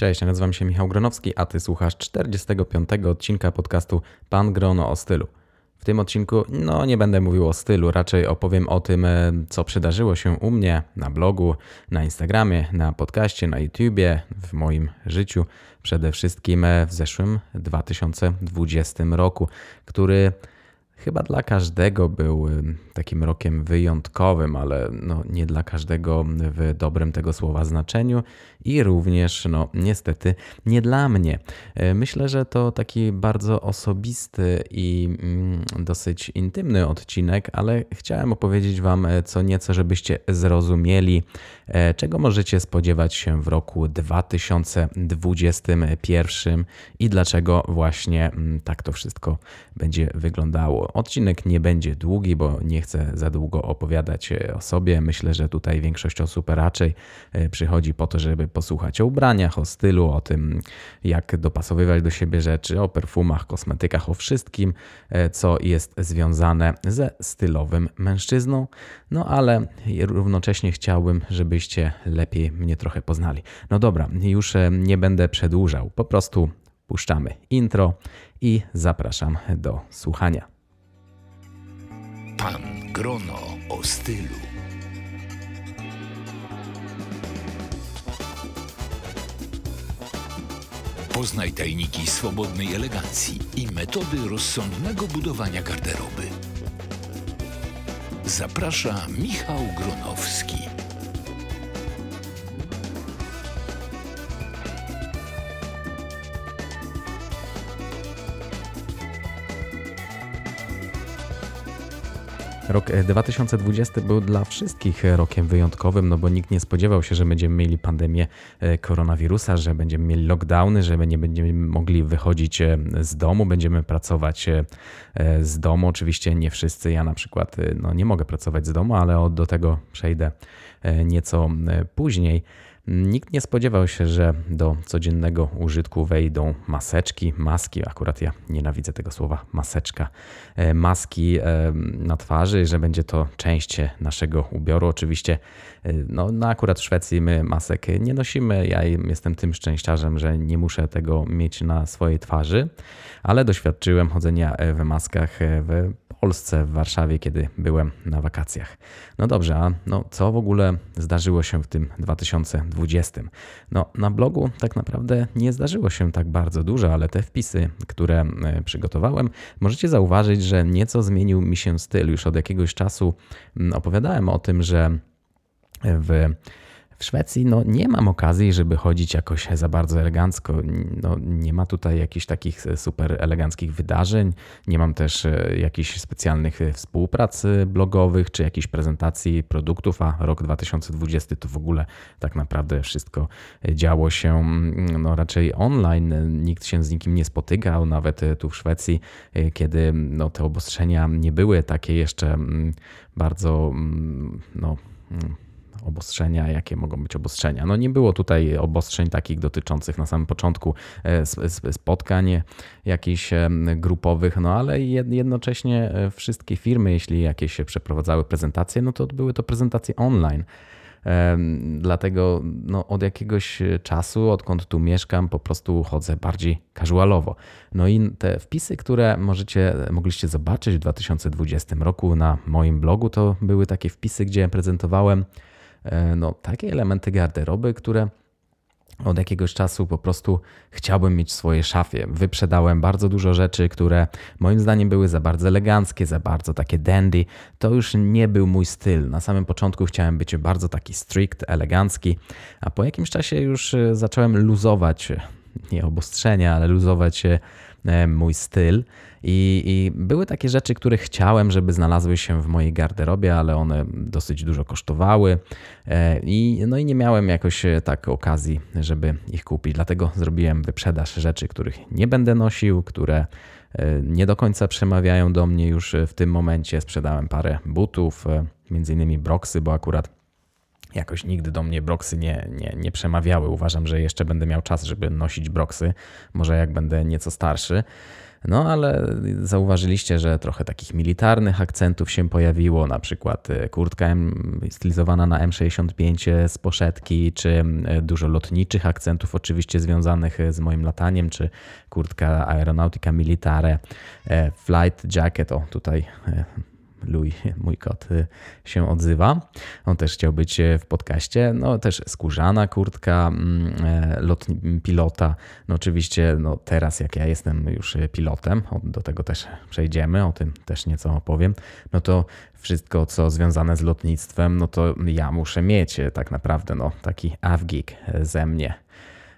Cześć, nazywam się Michał Gronowski, a ty słuchasz 45. odcinka podcastu Pan Grono o stylu. W tym odcinku no nie będę mówił o stylu, raczej opowiem o tym, e, co przydarzyło się u mnie na blogu, na Instagramie, na podcaście, na YouTubie, w moim życiu, przede wszystkim e, w zeszłym 2020 roku, który chyba dla każdego był takim rokiem wyjątkowym, ale no nie dla każdego w dobrym tego słowa znaczeniu i również, no niestety, nie dla mnie. Y, myślę, że to taki bardzo osobisty i mm, dosyć intymny odcinek, ale chciałem opowiedzieć Wam co nieco, żebyście zrozumieli, e, czego możecie spodziewać się w roku 2021 i dlaczego właśnie mm, tak to wszystko będzie wyglądało. Odcinek nie będzie długi, bo nie chcę za długo opowiadać e, o sobie. Myślę, że tutaj większość osób raczej e, przychodzi po to, żeby posłuchać o ubraniach, o stylu, o tym, jak dopasowywać do siebie rzeczy, o perfumach, kosmetykach, o wszystkim, e, co jest związane ze stylowym mężczyzną. No ale równocześnie chciałbym, żebyście lepiej mnie trochę poznali. No dobra, już nie będę przedłużał. Po prostu puszczamy intro i zapraszam do słuchania. Pan Grono o stylu. Poznaj tajniki swobodnej elegancji i metody rozsądnego budowania garderoby. Zaprasza Michał Gronowski. Rok 2020 e, był dla wszystkich rokiem wyjątkowym, no bo nikt nie spodziewał się, że będziemy mieli pandemię e, koronawirusa, że będziemy mieli lockdowny, że nie będziemy mogli wychodzić e, z domu, będziemy pracować z domu. Oczywiście nie wszyscy, ja na przykład no, nie mogę pracować z domu, ale do tego przejdę nieco później. Nikt nie spodziewał się, że do codziennego użytku wejdą maseczki, maski. Akurat ja nienawidzę tego słowa maseczka. E, maski e, na twarzy, że będzie to część naszego ubioru. Oczywiście, e, no, no akurat w Szwecji my masek nie nosimy. Ja jestem tym szczęściarzem, że nie muszę tego mieć na swojej twarzy, ale doświadczyłem chodzenia w maskach w Polsce, w Warszawie, kiedy byłem na wakacjach. No dobrze, a no, co w ogóle zdarzyło się w tym 2020? No, na blogu tak naprawdę nie zdarzyło się tak bardzo dużo, ale te wpisy, które e, przygotowałem, możecie zauważyć, że nieco zmienił mi się styl. Już od jakiegoś czasu mm, opowiadałem o tym, że w w Szwecji no, nie mam okazji, żeby chodzić jakoś za bardzo elegancko. No, nie ma tutaj jakichś takich super eleganckich wydarzeń, nie mam też e, jakichś specjalnych e, współprac e, blogowych czy jakichś prezentacji produktów, a rok 2020 to w ogóle tak naprawdę wszystko działo się mm, no, raczej online. Nikt się z nikim nie spotykał, nawet tu w Szwecji, kiedy no, te obostrzenia nie były takie jeszcze mm, bardzo mm, no, obostrzenia, jakie mogą być obostrzenia. No nie było tutaj obostrzeń takich dotyczących na samym początku e, spotkań jakichś e, grupowych, no ale jednocześnie e, wszystkie firmy, jeśli jakieś się przeprowadzały prezentacje, no to były to prezentacje online. Dlatego no, od jakiegoś czasu, odkąd tu mieszkam, po prostu chodzę bardziej casualowo. No i te wpisy, które możecie, mogliście zobaczyć w 2020 roku na moim blogu, to były takie wpisy, gdzie prezentowałem no, takie elementy garderoby, które od jakiegoś czasu po prostu chciałbym mieć w swojej szafie. Wyprzedałem bardzo dużo rzeczy, które moim zdaniem były za bardzo eleganckie, za bardzo takie dandy. To już nie był mój styl. Na samym początku chciałem być bardzo taki strict, elegancki, a po jakimś czasie już e, zacząłem luzować, nie obostrzenia, ale luzować e, mój styl. I, I, były takie rzeczy, które chciałem, żeby znalazły się w mojej garderobie, ale one dosyć dużo kosztowały. E, I, no i nie miałem jakoś e, tak okazji, żeby ich kupić. Dlatego zrobiłem wyprzedaż rzeczy, których nie będę nosił, które e, nie do końca przemawiają do mnie już w tym momencie. Sprzedałem parę butów, między innymi broksy, bo akurat jakoś nigdy do mnie broksy nie, nie, nie przemawiały. Uważam, że jeszcze będę miał czas, żeby nosić broksy, może jak będę nieco starszy. No ale zauważyliście, że trochę takich militarnych akcentów się pojawiło, na przykład e, kurtka M, stylizowana na M65 z poszetki, czy e, dużo lotniczych akcentów oczywiście związanych z moim lataniem, czy kurtka Aeronautica Militare, e, flight jacket, o tutaj Louis, mój kot, się odzywa. On też chciał być w podcaście. No też skórzana kurtka mm, lotni, pilota. No oczywiście no teraz jak ja jestem już pilotem, do tego też przejdziemy, o tym też nieco opowiem, no to wszystko co związane z lotnictwem, no to ja muszę mieć tak naprawdę no taki avgig ze mnie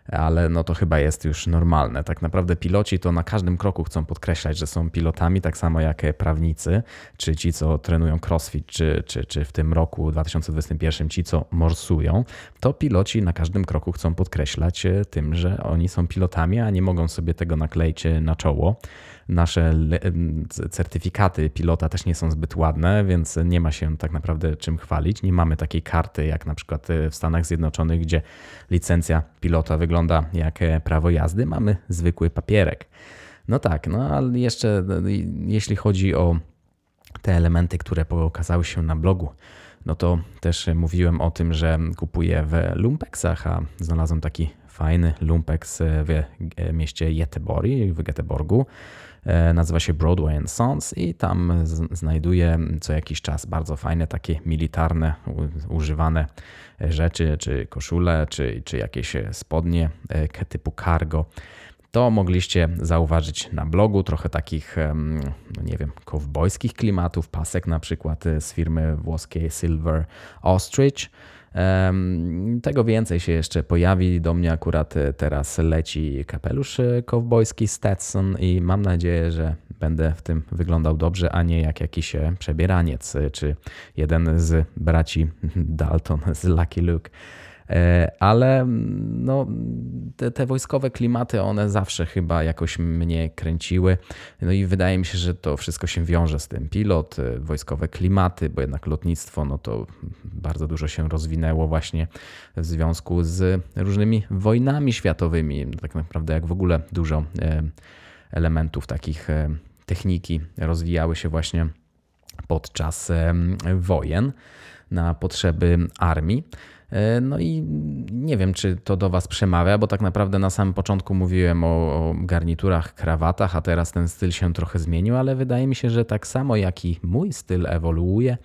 ale no to chyba jest już normalne. Tak naprawdę piloci to na każdym kroku chcą podkreślać, że są pilotami, tak samo jak prawnicy, czy ci, co trenują crossfit, czy, czy, czy w tym roku 2021 ci, co morsują, to piloci na każdym kroku chcą podkreślać e, tym, że oni są pilotami, a nie mogą sobie tego nakleić e, na czoło nasze certyfikaty pilota też nie są zbyt ładne, więc nie ma się tak naprawdę czym chwalić. Nie mamy takiej karty jak na przykład e, w Stanach Zjednoczonych, gdzie licencja pilota wygląda jak e, prawo jazdy. Mamy zwykły papierek. No tak, no ale jeszcze no, jeśli chodzi o te elementy, które pokazały się na blogu, no to też mówiłem o tym, że kupuję w Lumpeksach, a znalazłem taki fajny Lumpex w mieście Göteborg, w Göteborgu. E, nazywa się Broadway and Sons i tam znajduję co jakiś czas bardzo fajne takie militarne, używane rzeczy, czy koszule, czy, czy jakieś spodnie e, typu cargo to mogliście zauważyć na blogu trochę takich, no nie wiem, kowbojskich klimatów, pasek na przykład z firmy włoskiej Silver Ostrich. Tego więcej się jeszcze pojawi. Do mnie akurat e, teraz leci kapelusz e, kowbojski Stetson i mam nadzieję, że będę w tym wyglądał dobrze, a nie jak jakiś e, przebieraniec czy jeden z braci Dalton z Lucky Luke. E, ale mm, no, te, te, wojskowe klimaty, one zawsze chyba jakoś mnie kręciły. No i wydaje mi się, że to wszystko się wiąże z tym. Pilot, e, wojskowe klimaty, bo jednak lotnictwo, no to bardzo dużo się rozwinęło właśnie w związku z różnymi wojnami światowymi. Tak naprawdę jak w ogóle dużo e, elementów takich techniki rozwijały się właśnie podczas wojen na potrzeby armii. E, no i nie wiem, czy to do Was przemawia, bo tak naprawdę na samym początku mówiłem o, o, garniturach, krawatach, a teraz ten styl się trochę zmienił, ale wydaje mi się, że tak samo jak i mój styl ewoluuje,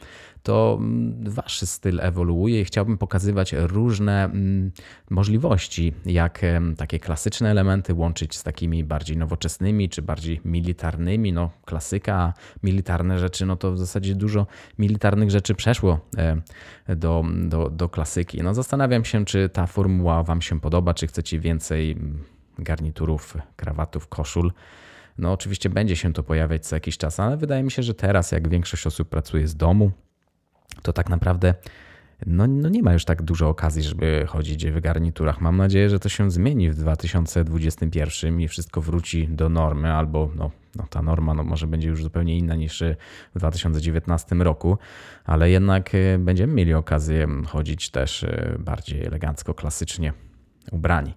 to mm, wasz styl ewoluuje i chciałbym pokazywać różne mm, możliwości, jak takie klasyczne elementy łączyć z takimi bardziej nowoczesnymi czy bardziej militarnymi. No, klasyka, militarne rzeczy, no to w zasadzie dużo militarnych rzeczy przeszło do, do, do klasyki. No, zastanawiam się, czy ta formuła Wam się podoba, czy chcecie więcej mm, garniturów, krawatów, koszul. No, oczywiście będzie się to pojawiać co jakiś czas, ale wydaje mi się, że teraz, jak większość osób pracuje z domu, to tak naprawdę no, no nie ma już tak dużo okazji, żeby chodzić w garniturach. Mam nadzieję, że to się zmieni w 2021 i wszystko wróci do normy, albo no, no ta norma no, może będzie już zupełnie inna niż w 2019 roku, ale jednak e, będziemy mieli okazję chodzić też e, bardziej elegancko, klasycznie ubrani.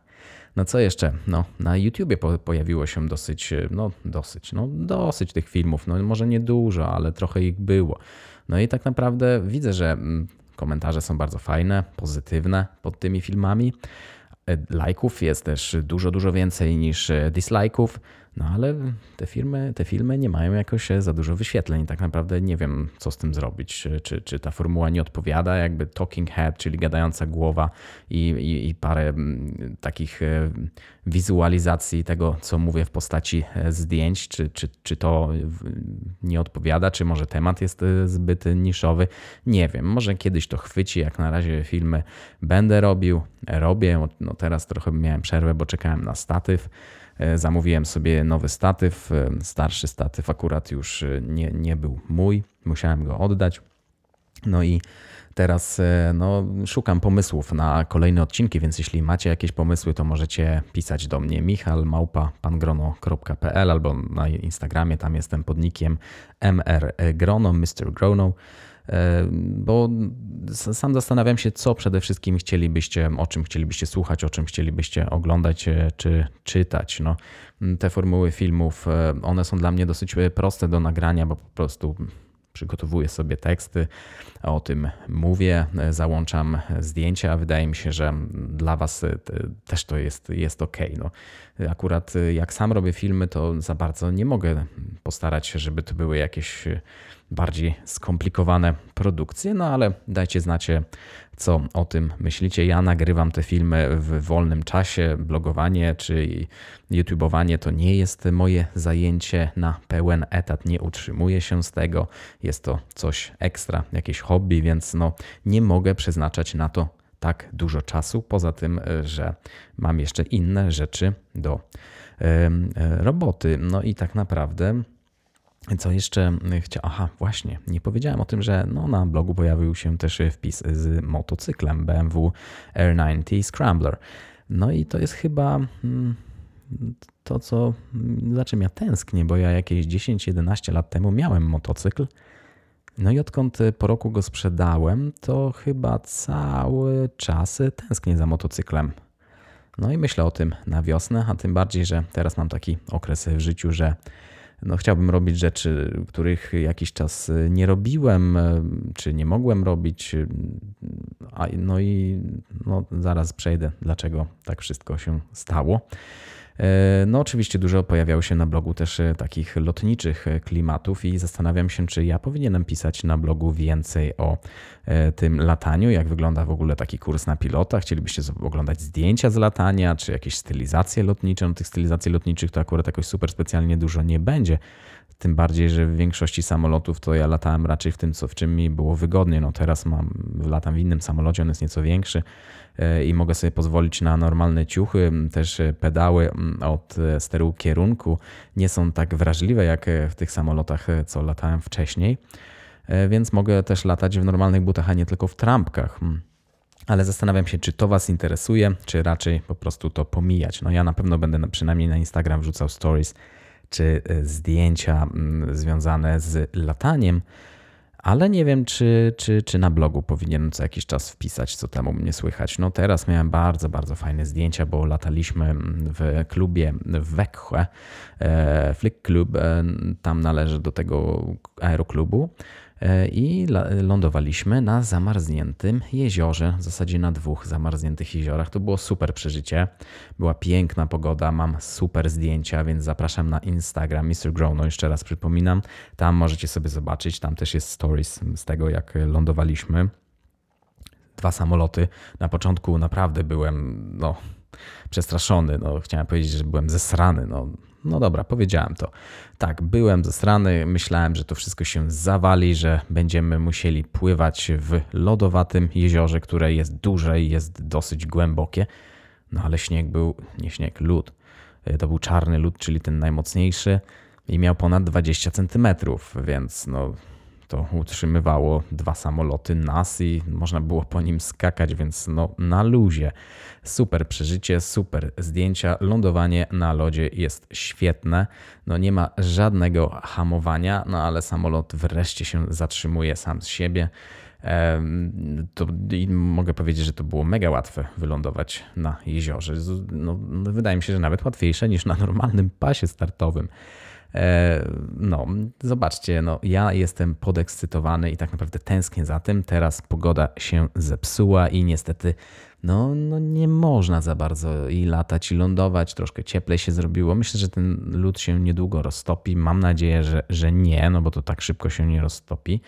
No co jeszcze? No, na YouTubie po, pojawiło się dosyć, e, no dosyć, no dosyć tych filmów, no może nie dużo, ale trochę ich było. No i tak naprawdę widzę, że mm, komentarze są bardzo fajne, pozytywne pod tymi filmami. E, lajków jest też dużo, dużo więcej niż e, dislajków. No ale te filmy, te filmy nie mają jakoś za dużo wyświetleń. Tak naprawdę nie wiem, co z tym zrobić. Czy, czy ta formuła nie odpowiada, jakby talking head, czyli gadająca głowa i, i, i parę mm, takich e, wizualizacji tego, co mówię w postaci e, zdjęć, czy, czy, czy to nie odpowiada, czy może temat jest e, zbyt niszowy. Nie wiem, może kiedyś to chwyci. Jak na razie filmy będę robił, robię. No teraz trochę miałem przerwę, bo czekałem na statyw. E, zamówiłem sobie nowy statyw. E, starszy statyw akurat już e, nie, nie był mój, musiałem go oddać. No i teraz no, szukam pomysłów na kolejne odcinki, więc jeśli macie jakieś pomysły, to możecie pisać do mnie michalmałpa.pangrono.pl albo na Instagramie, tam jestem podnikiem mrgrono, Mr. Grono. E, bo sam zastanawiam się, co przede wszystkim chcielibyście, o czym chcielibyście słuchać, o czym chcielibyście oglądać e, czy czytać. No, te formuły filmów, e, one są dla mnie dosyć proste do nagrania, bo po prostu przygotowuję sobie teksty, o tym mówię, załączam zdjęcia. Wydaje mi się, że dla Was też to jest, jest ok. No, akurat jak sam robię filmy, to za bardzo nie mogę postarać się, żeby to były jakieś bardziej skomplikowane produkcje, no ale dajcie znacie, co o tym myślicie. Ja nagrywam te filmy w wolnym czasie. Blogowanie czy YouTubeowanie to nie jest moje zajęcie na pełen etat. Nie utrzymuję się z tego. Jest to coś ekstra, jakieś hobby, więc no, nie mogę przeznaczać na to tak dużo czasu. Poza tym, że mam jeszcze inne rzeczy do roboty. No i tak naprawdę co jeszcze chciałem? Aha, właśnie, nie powiedziałem o tym, że no, na blogu pojawił się też wpis z motocyklem BMW R90 Scrambler. No i to jest chyba mm, to, co, za czym ja tęsknię, bo ja jakieś 10-11 lat temu miałem motocykl. No i odkąd po roku go sprzedałem, to chyba cały czas tęsknię za motocyklem. No i myślę o tym na wiosnę, a tym bardziej, że teraz mam taki okres w życiu, że no, chciałbym robić rzeczy, których jakiś czas nie robiłem, e, czy nie mogłem robić. No i no, zaraz przejdę, dlaczego tak wszystko się stało. E, no, oczywiście dużo pojawiało się na blogu też e, takich lotniczych e, klimatów i zastanawiam się, czy ja powinienem pisać na blogu więcej o tym lataniu, jak wygląda w ogóle taki kurs na pilota. Chcielibyście oglądać zdjęcia z latania, czy jakieś stylizacje lotnicze. No, tych stylizacji lotniczych to akurat jakoś super specjalnie dużo nie będzie. Tym bardziej, że w większości samolotów to ja latałem raczej w tym, co w czym mi było wygodnie. No teraz mam, latam w innym samolocie, on jest nieco większy e, i mogę sobie pozwolić na normalne ciuchy. Też pedały od steru kierunku nie są tak wrażliwe jak w tych samolotach, co latałem wcześniej. E, więc mogę też latać w normalnych butach, a nie tylko w trampkach ale zastanawiam się, czy to Was interesuje, czy raczej po prostu to pomijać. No ja na pewno będę przynajmniej na Instagram wrzucał stories czy e, zdjęcia mm, związane z lataniem, ale nie wiem, czy, czy, czy na blogu powinienem co jakiś czas wpisać, co temu mnie słychać. No teraz miałem bardzo, bardzo fajne zdjęcia, bo lataliśmy mm, w klubie w Wekche, Flick Club, e, tam należy do tego aeroklubu E, i lądowaliśmy na zamarzniętym jeziorze, w zasadzie na dwóch zamarzniętych jeziorach. To było super przeżycie. Była piękna pogoda, mam super zdjęcia, więc zapraszam na Instagram Mr. Grono, jeszcze raz przypominam. Tam możecie sobie zobaczyć, tam też jest stories z tego, jak lądowaliśmy. Dwa samoloty. Na początku naprawdę byłem, no, przestraszony. No, chciałem powiedzieć, że byłem zesrany. No, no dobra, powiedziałem to. Tak, byłem ze strony, myślałem, że to wszystko się zawali, że będziemy musieli pływać w lodowatym jeziorze, które jest duże i jest dosyć głębokie. No ale śnieg był, nie śnieg, lód. E, to był czarny lód, czyli ten najmocniejszy i miał ponad 20 centymetrów, więc no to utrzymywało dwa samoloty nas i można było po nim skakać, więc no na luzie. Super przeżycie, super zdjęcia. Lądowanie na lodzie jest świetne. No nie ma żadnego hamowania, no ale samolot wreszcie się zatrzymuje sam z siebie. To, mogę powiedzieć, że to było mega łatwe wylądować na jeziorze. No, wydaje mi się, że nawet łatwiejsze niż na normalnym pasie startowym. E, no, zobaczcie, no, ja jestem podekscytowany i tak naprawdę tęsknię za tym. Teraz pogoda się zepsuła i niestety no, no nie można za bardzo i latać, i lądować. Troszkę cieplej się zrobiło. Myślę, że ten lód się niedługo roztopi. Mam nadzieję, że, że nie, no bo to tak szybko się nie roztopi.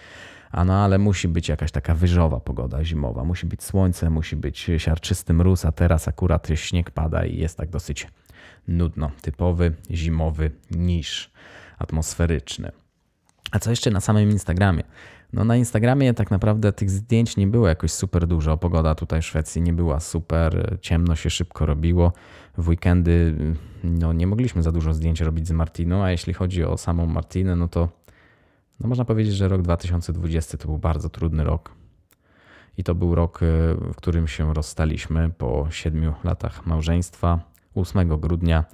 A no ale musi być jakaś taka wyżowa pogoda zimowa. Musi być słońce, musi być siarczysty mróz, a teraz akurat śnieg pada i jest tak dosyć nudno. Typowy zimowy niż atmosferyczny. A co jeszcze na samym Instagramie? No na Instagramie tak naprawdę tych zdjęć nie było jakoś super dużo. Pogoda tutaj w Szwecji nie była super, ciemno się szybko robiło. W weekendy no, nie mogliśmy za dużo zdjęć robić z Martiną, a jeśli chodzi o samą Martinę, no to no można powiedzieć, że rok 2020 to był bardzo trudny rok. I to był rok, w którym się rozstaliśmy po siedmiu latach małżeństwa. 8 grudnia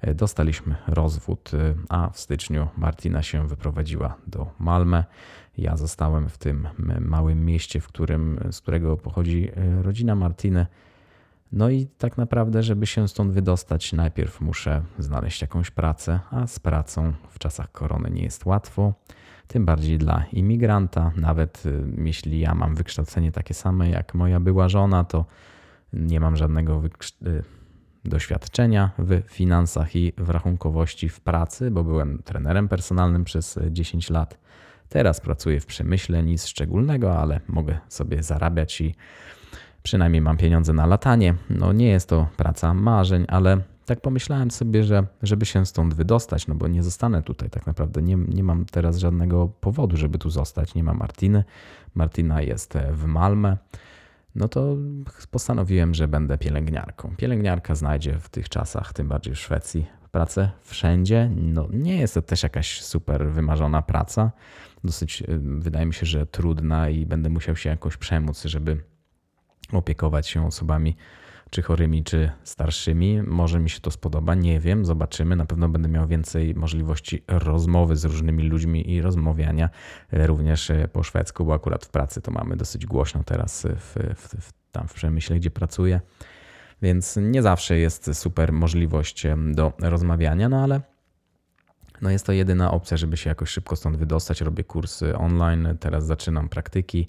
E, Dostaliśmy rozwód, e, a w styczniu Martina się wyprowadziła do Malmę. Ja zostałem w tym małym mieście, w którym, z którego pochodzi rodzina Martiny. No i tak naprawdę, żeby się stąd wydostać, najpierw muszę znaleźć jakąś pracę, a z pracą w czasach korony nie jest łatwo. Tym bardziej dla imigranta, nawet y, jeśli ja mam wykształcenie takie same jak moja była żona, to nie mam żadnego y, doświadczenia w finansach i w rachunkowości w pracy, bo byłem trenerem personalnym przez y, 10 lat. Teraz pracuję w przemyśle, nic szczególnego, ale mogę sobie zarabiać i przynajmniej mam pieniądze na latanie. No nie jest to praca marzeń, ale tak pomyślałem sobie, że żeby się stąd wydostać, no bo nie zostanę tutaj tak naprawdę, nie, nie mam teraz żadnego powodu, żeby tu zostać. Nie ma Martiny, Martina jest e, w Malmę. No to postanowiłem, że będę pielęgniarką. Pielęgniarka znajdzie w tych czasach, tym bardziej w Szwecji, pracę wszędzie. No, nie jest to też jakaś super wymarzona praca. Dosyć, y, wydaje mi się, że trudna i będę musiał się jakoś przemóc, żeby opiekować się osobami czy chorymi, czy starszymi. Może mi się to spodoba, nie wiem, zobaczymy. Na pewno będę miał więcej możliwości rozmowy z różnymi ludźmi i rozmawiania e, również e, po szwedzku, bo akurat w pracy to mamy dosyć głośno teraz e, w, w, w, tam w przemyśle, gdzie pracuję. Więc nie zawsze jest super możliwość do rozmawiania, no ale no jest to jedyna opcja, żeby się jakoś szybko stąd wydostać. Robię kursy online, teraz zaczynam praktyki.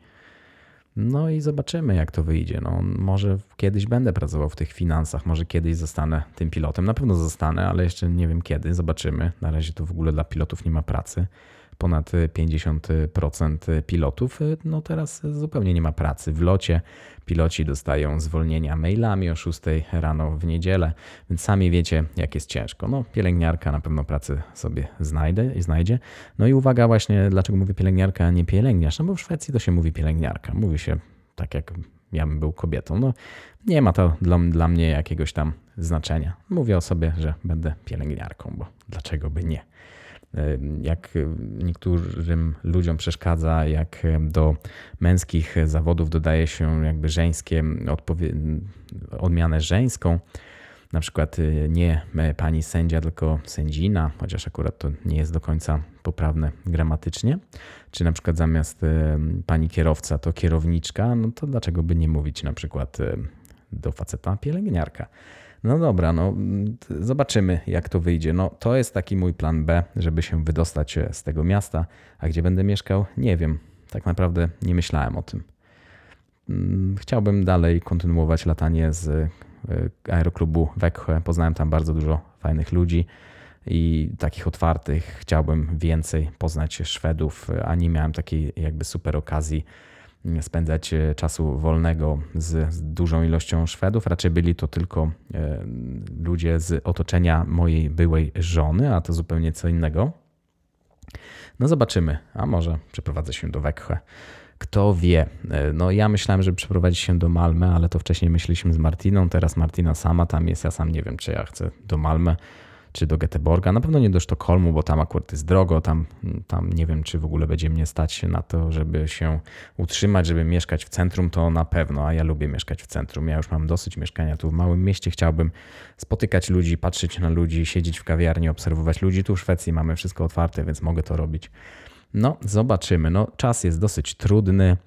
No i zobaczymy, jak to wyjdzie. No, może kiedyś będę pracował w tych finansach, może kiedyś zostanę tym pilotem. Na pewno zostanę, ale jeszcze nie wiem kiedy. Zobaczymy. Na razie to w ogóle dla pilotów nie ma pracy. Ponad 50% pilotów, no teraz zupełnie nie ma pracy. W locie piloci dostają zwolnienia mailami o 6 rano w niedzielę, więc sami wiecie, jak jest ciężko. No, pielęgniarka na pewno pracę sobie znajdę znajdzie. No i uwaga właśnie, dlaczego mówię pielęgniarka, a nie pielęgniarz? No bo w Szwecji to się mówi pielęgniarka. Mówi się tak, jak ja bym był kobietą. No, nie ma to dla, dla mnie jakiegoś tam znaczenia. Mówię o sobie, że będę pielęgniarką, bo dlaczego by nie? Jak niektórym ludziom przeszkadza, jak do męskich zawodów dodaje się jakby żeńskie odmianę żeńską. Na przykład nie pani sędzia, tylko sędzina, chociaż akurat to nie jest do końca poprawne gramatycznie. Czy na przykład zamiast pani kierowca to kierowniczka, no to dlaczego by nie mówić na przykład do faceta pielęgniarka? No dobra, no zobaczymy jak to wyjdzie. No to jest taki mój plan B, żeby się wydostać z tego miasta, a gdzie będę mieszkał, nie wiem. Tak naprawdę nie myślałem o tym. Chciałbym dalej kontynuować latanie z aeroklubu Wekhe. Poznałem tam bardzo dużo fajnych ludzi i takich otwartych. Chciałbym więcej poznać Szwedów, a nie miałem takiej jakby super okazji spędzać czasu wolnego z, z, dużą ilością Szwedów. Raczej byli to tylko e, ludzie z otoczenia mojej byłej żony, a to zupełnie co innego. No zobaczymy, a może przeprowadzę się do Wekhe. Kto wie? No ja myślałem, żeby przeprowadzić się do Malmy, ale to wcześniej myśleliśmy z Martiną, teraz Martina sama tam jest, ja sam nie wiem, czy ja chcę do Malmy czy do Göteborga. Na pewno nie do Sztokholmu, bo tam akurat jest drogo. Tam, tam nie wiem, czy w ogóle będzie mnie stać na to, żeby się utrzymać, żeby mieszkać w centrum, to na pewno, a ja lubię mieszkać w centrum. Ja już mam dosyć mieszkania tu w małym mieście. Chciałbym spotykać ludzi, patrzeć na ludzi, siedzieć w kawiarni, obserwować ludzi. Tu w Szwecji mamy wszystko otwarte, więc mogę to robić. No, zobaczymy. No, czas jest dosyć trudny.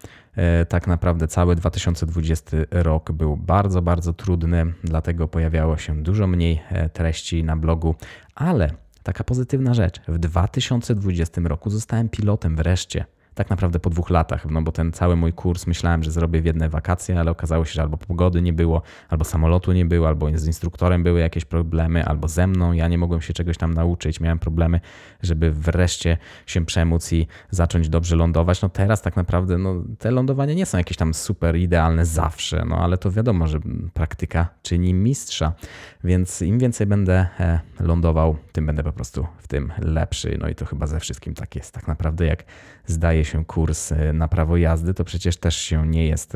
Tak naprawdę cały 2020 rok był bardzo, bardzo trudny, dlatego pojawiało się dużo mniej treści na blogu, ale taka pozytywna rzecz. W 2020 roku zostałem pilotem wreszcie. Tak naprawdę po dwóch latach, no bo ten cały mój kurs myślałem, że zrobię w jedne wakacje, ale okazało się, że albo pogody nie było, albo samolotu nie było, albo z instruktorem były jakieś problemy, albo ze mną. Ja nie mogłem się czegoś tam nauczyć, miałem problemy, żeby wreszcie się przemóc i zacząć dobrze lądować. No teraz tak naprawdę no, te lądowania nie są jakieś tam super idealne zawsze, no ale to wiadomo, że praktyka czyni mistrza, więc im więcej będę lądował, tym będę po prostu w tym lepszy. No i to chyba ze wszystkim tak jest. Tak naprawdę jak zdaje się kurs na prawo jazdy, to przecież też się nie jest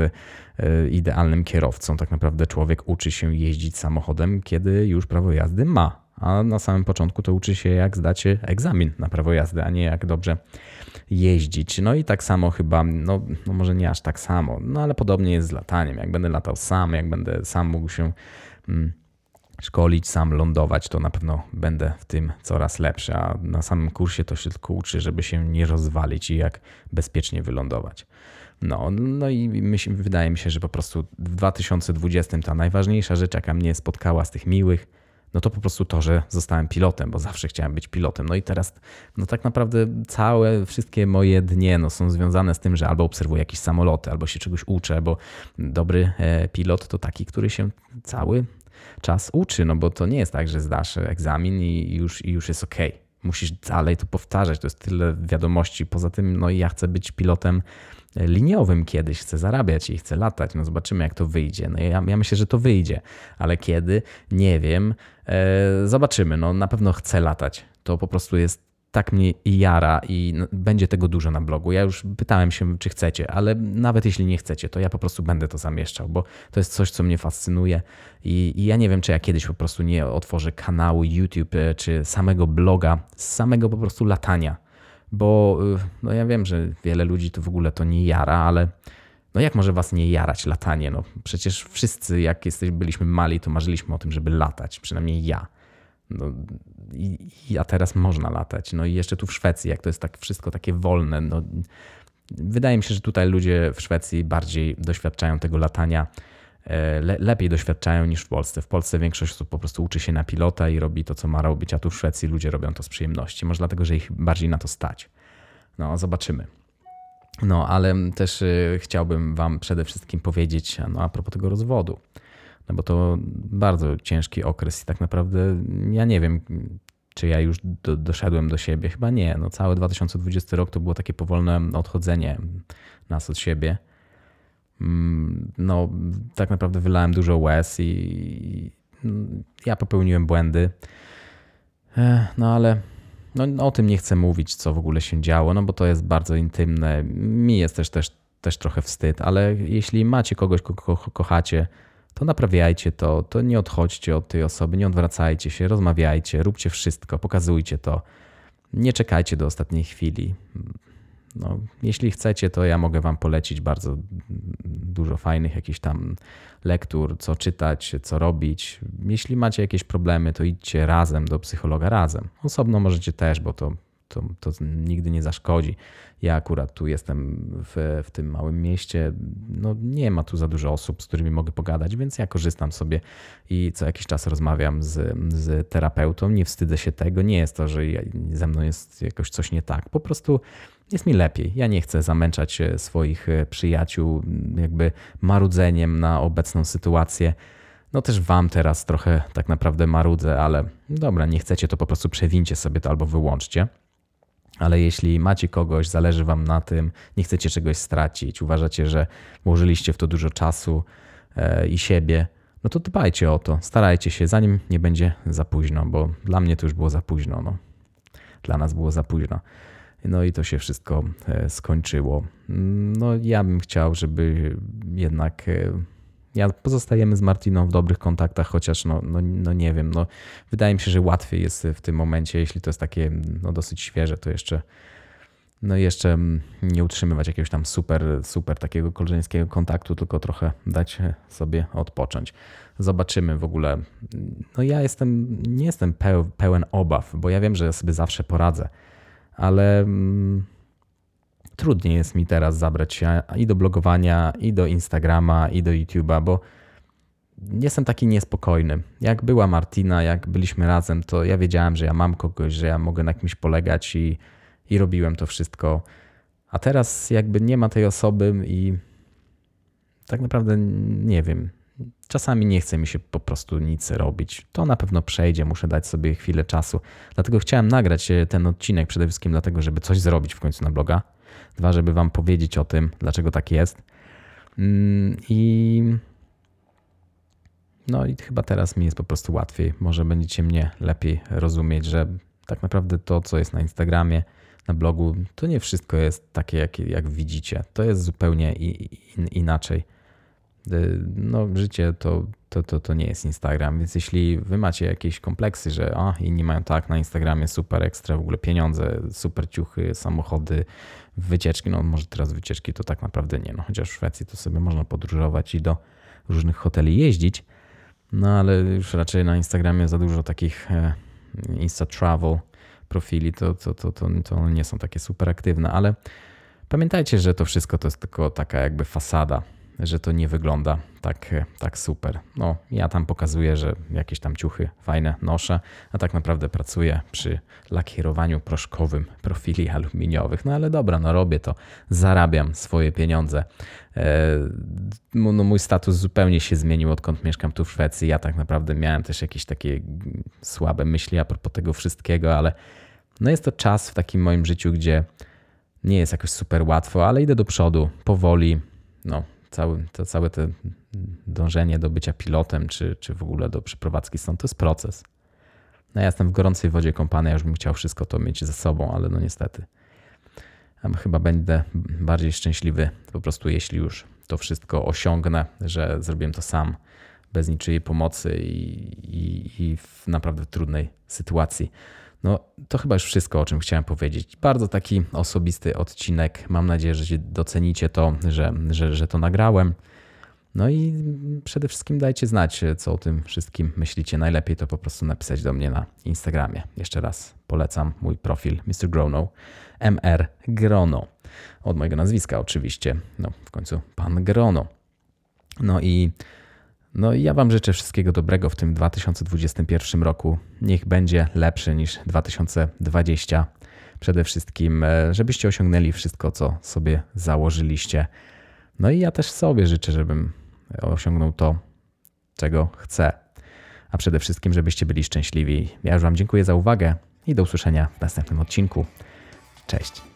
idealnym kierowcą. Tak naprawdę człowiek uczy się jeździć samochodem, kiedy już prawo jazdy ma. A na samym początku to uczy się, jak zdać egzamin na prawo jazdy, a nie jak dobrze jeździć. No i tak samo chyba, no, no może nie aż tak samo, no ale podobnie jest z lataniem. Jak będę latał sam, jak będę sam mógł się. Mm, szkolić, sam lądować, to na pewno będę w tym coraz lepszy. A na samym kursie to się tylko uczy, żeby się nie rozwalić i jak bezpiecznie wylądować. No, no i myśl, wydaje mi się, że po prostu w 2020 ta najważniejsza rzecz, jaka mnie spotkała z tych miłych, no to po prostu to, że zostałem pilotem, bo zawsze chciałem być pilotem. No i teraz, no tak naprawdę całe, wszystkie moje dnie no, są związane z tym, że albo obserwuję jakieś samoloty, albo się czegoś uczę, bo dobry e, pilot to taki, który się cały czas uczy, no bo to nie jest tak, że zdasz egzamin i już, i już jest ok. Musisz dalej to powtarzać, to jest tyle wiadomości. Poza tym, no ja chcę być pilotem liniowym kiedyś, chcę zarabiać i chcę latać. No zobaczymy, jak to wyjdzie. No ja, ja myślę, że to wyjdzie, ale kiedy? Nie wiem. E, zobaczymy. No na pewno chcę latać. To po prostu jest tak mnie jara i no, będzie tego dużo na blogu. Ja już pytałem się, czy chcecie, ale nawet jeśli nie chcecie, to ja po prostu będę to zamieszczał, bo to jest coś, co mnie fascynuje i, i ja nie wiem, czy ja kiedyś po prostu nie otworzę kanału YouTube e, czy samego bloga z samego po prostu latania, bo y, no ja wiem, że wiele ludzi to w ogóle to nie jara, ale no jak może was nie jarać latanie? No przecież wszyscy, jak jesteś, byliśmy mali, to marzyliśmy o tym, żeby latać, przynajmniej ja. No, i, a teraz można latać. No i jeszcze tu w Szwecji, jak to jest tak wszystko takie wolne. No, wydaje mi się, że tutaj ludzie w Szwecji bardziej doświadczają tego latania, e, le, lepiej doświadczają niż w Polsce. W Polsce większość osób po prostu uczy się na pilota i robi to, co ma robić, a tu w Szwecji ludzie robią to z przyjemności. Może dlatego, że ich bardziej na to stać. No, zobaczymy. No, ale też e, chciałbym Wam przede wszystkim powiedzieć no, a propos tego rozwodu no bo to bardzo ciężki okres i tak naprawdę ja nie wiem, czy ja już do, doszedłem do siebie. Chyba nie. No, cały 2020 rok to było takie powolne odchodzenie nas od siebie. Mm, no, tak naprawdę wylałem dużo łez i ja popełniłem błędy. No ale no, o tym nie chcę mówić, co w ogóle się działo, no bo to jest bardzo intymne. Mi jest też, też, też trochę wstyd, ale jeśli macie kogoś, kogo kochacie, to naprawiajcie to, to nie odchodźcie od tej osoby, nie odwracajcie się, rozmawiajcie, róbcie wszystko, pokazujcie to. Nie czekajcie do ostatniej chwili. No, jeśli chcecie, to ja mogę Wam polecić bardzo dużo fajnych jakichś tam lektur, co czytać, co robić. Jeśli macie jakieś problemy, to idźcie razem do psychologa razem. Osobno możecie też, bo to to, to nigdy nie zaszkodzi. Ja akurat tu jestem w, w tym małym mieście, no nie ma tu za dużo osób, z którymi mogę pogadać, więc ja korzystam sobie i co jakiś czas rozmawiam z, z terapeutą. Nie wstydzę się tego, nie jest to, że ze mną jest jakoś coś nie tak. Po prostu jest mi lepiej. Ja nie chcę zamęczać e, swoich e, przyjaciół jakby marudzeniem na obecną sytuację. No też wam teraz trochę tak naprawdę marudzę, ale dobra, nie chcecie, to po prostu przewincie sobie to albo wyłączcie. Ale jeśli macie kogoś, zależy Wam na tym, nie chcecie czegoś stracić, uważacie, że włożyliście w to dużo czasu e, i siebie, no to dbajcie o to, starajcie się, zanim nie będzie za późno, bo dla mnie to już było za późno. No. Dla nas było za późno. No i to się wszystko e, skończyło. No ja bym chciał, żeby jednak e, ja pozostajemy z Martiną w dobrych kontaktach, chociaż no, no, no nie wiem, no, wydaje mi się, że łatwiej jest w tym momencie, jeśli to jest takie no, dosyć świeże, to jeszcze no jeszcze mm, nie utrzymywać jakiegoś tam super, super takiego koleżeńskiego kontaktu, tylko trochę dać sobie odpocząć. Zobaczymy w ogóle. No ja jestem, nie jestem pełen obaw, bo ja wiem, że sobie zawsze poradzę, ale mm, trudniej jest mi teraz zabrać się i do blogowania, i do Instagrama, i do YouTube'a, bo jestem taki niespokojny. Jak była Martina, jak byliśmy razem, to ja wiedziałem, że ja mam kogoś, że ja mogę na kimś polegać i, i robiłem to wszystko. A teraz jakby nie ma tej osoby i tak naprawdę nie wiem. Czasami nie chce mi się po prostu nic robić. To na pewno przejdzie, muszę dać sobie chwilę czasu. Dlatego chciałem nagrać ten odcinek przede wszystkim dlatego, żeby coś zrobić w końcu na bloga Dwa, żeby Wam powiedzieć o tym, dlaczego tak jest. Mm, I no i chyba teraz mi jest po prostu łatwiej. Może będziecie mnie lepiej rozumieć, że tak naprawdę to, co jest na Instagramie, na blogu, to nie wszystko jest takie, jak, jak widzicie. To jest zupełnie in, inaczej. Y, no, życie to, to, to, to nie jest Instagram, więc jeśli wy macie jakieś kompleksy, że a, inni mają tak na Instagramie super ekstra, w ogóle pieniądze, super ciuchy, samochody, wycieczki, no może teraz wycieczki to tak naprawdę nie, no chociaż w Szwecji to sobie można podróżować i do różnych hoteli jeździć, No ale już raczej na Instagramie za dużo takich e, Insta Travel profili, to, to, to, to, to nie są takie super aktywne, ale pamiętajcie, że to wszystko to jest tylko taka jakby fasada, że to nie wygląda tak, e, tak super. No, ja tam pokazuję, że jakieś tam ciuchy fajne noszę, a tak naprawdę pracuję przy lakierowaniu proszkowym profili aluminiowych. No ale dobra, no robię to, zarabiam swoje pieniądze. E, no, mój status zupełnie się zmienił, odkąd mieszkam tu w Szwecji. Ja tak naprawdę miałem też jakieś takie słabe myśli a propos tego wszystkiego, ale no jest to czas w takim moim życiu, gdzie nie jest jakoś super łatwo, ale idę do przodu, powoli. No, cały, to całe to dążenie do bycia pilotem, czy, czy w ogóle do przeprowadzki stąd, to jest proces. No ja jestem w gorącej wodzie kąpany, ja już bym chciał wszystko to mieć ze sobą, ale no niestety. Chyba będę bardziej szczęśliwy po prostu, jeśli już to wszystko osiągnę, że zrobiłem to sam, bez niczyjej pomocy i, i, i w naprawdę trudnej sytuacji. No, to chyba już wszystko, o czym chciałem powiedzieć. Bardzo taki osobisty odcinek. Mam nadzieję, że docenicie to, że, że, że to nagrałem. No i przede wszystkim dajcie znać, co o tym wszystkim myślicie. Najlepiej to po prostu napisać do mnie na Instagramie. Jeszcze raz polecam mój profil Mr. Grono, MR Grono. Od mojego nazwiska oczywiście. No, w końcu pan Grono. No i no i ja Wam życzę wszystkiego dobrego w tym 2021 roku. Niech będzie lepszy niż 2020. Przede wszystkim, e, żebyście osiągnęli wszystko, co sobie założyliście. No i ja też sobie życzę, żebym osiągnął to, czego chcę. A przede wszystkim, żebyście byli szczęśliwi. Ja już Wam dziękuję za uwagę i do usłyszenia w następnym odcinku. Cześć.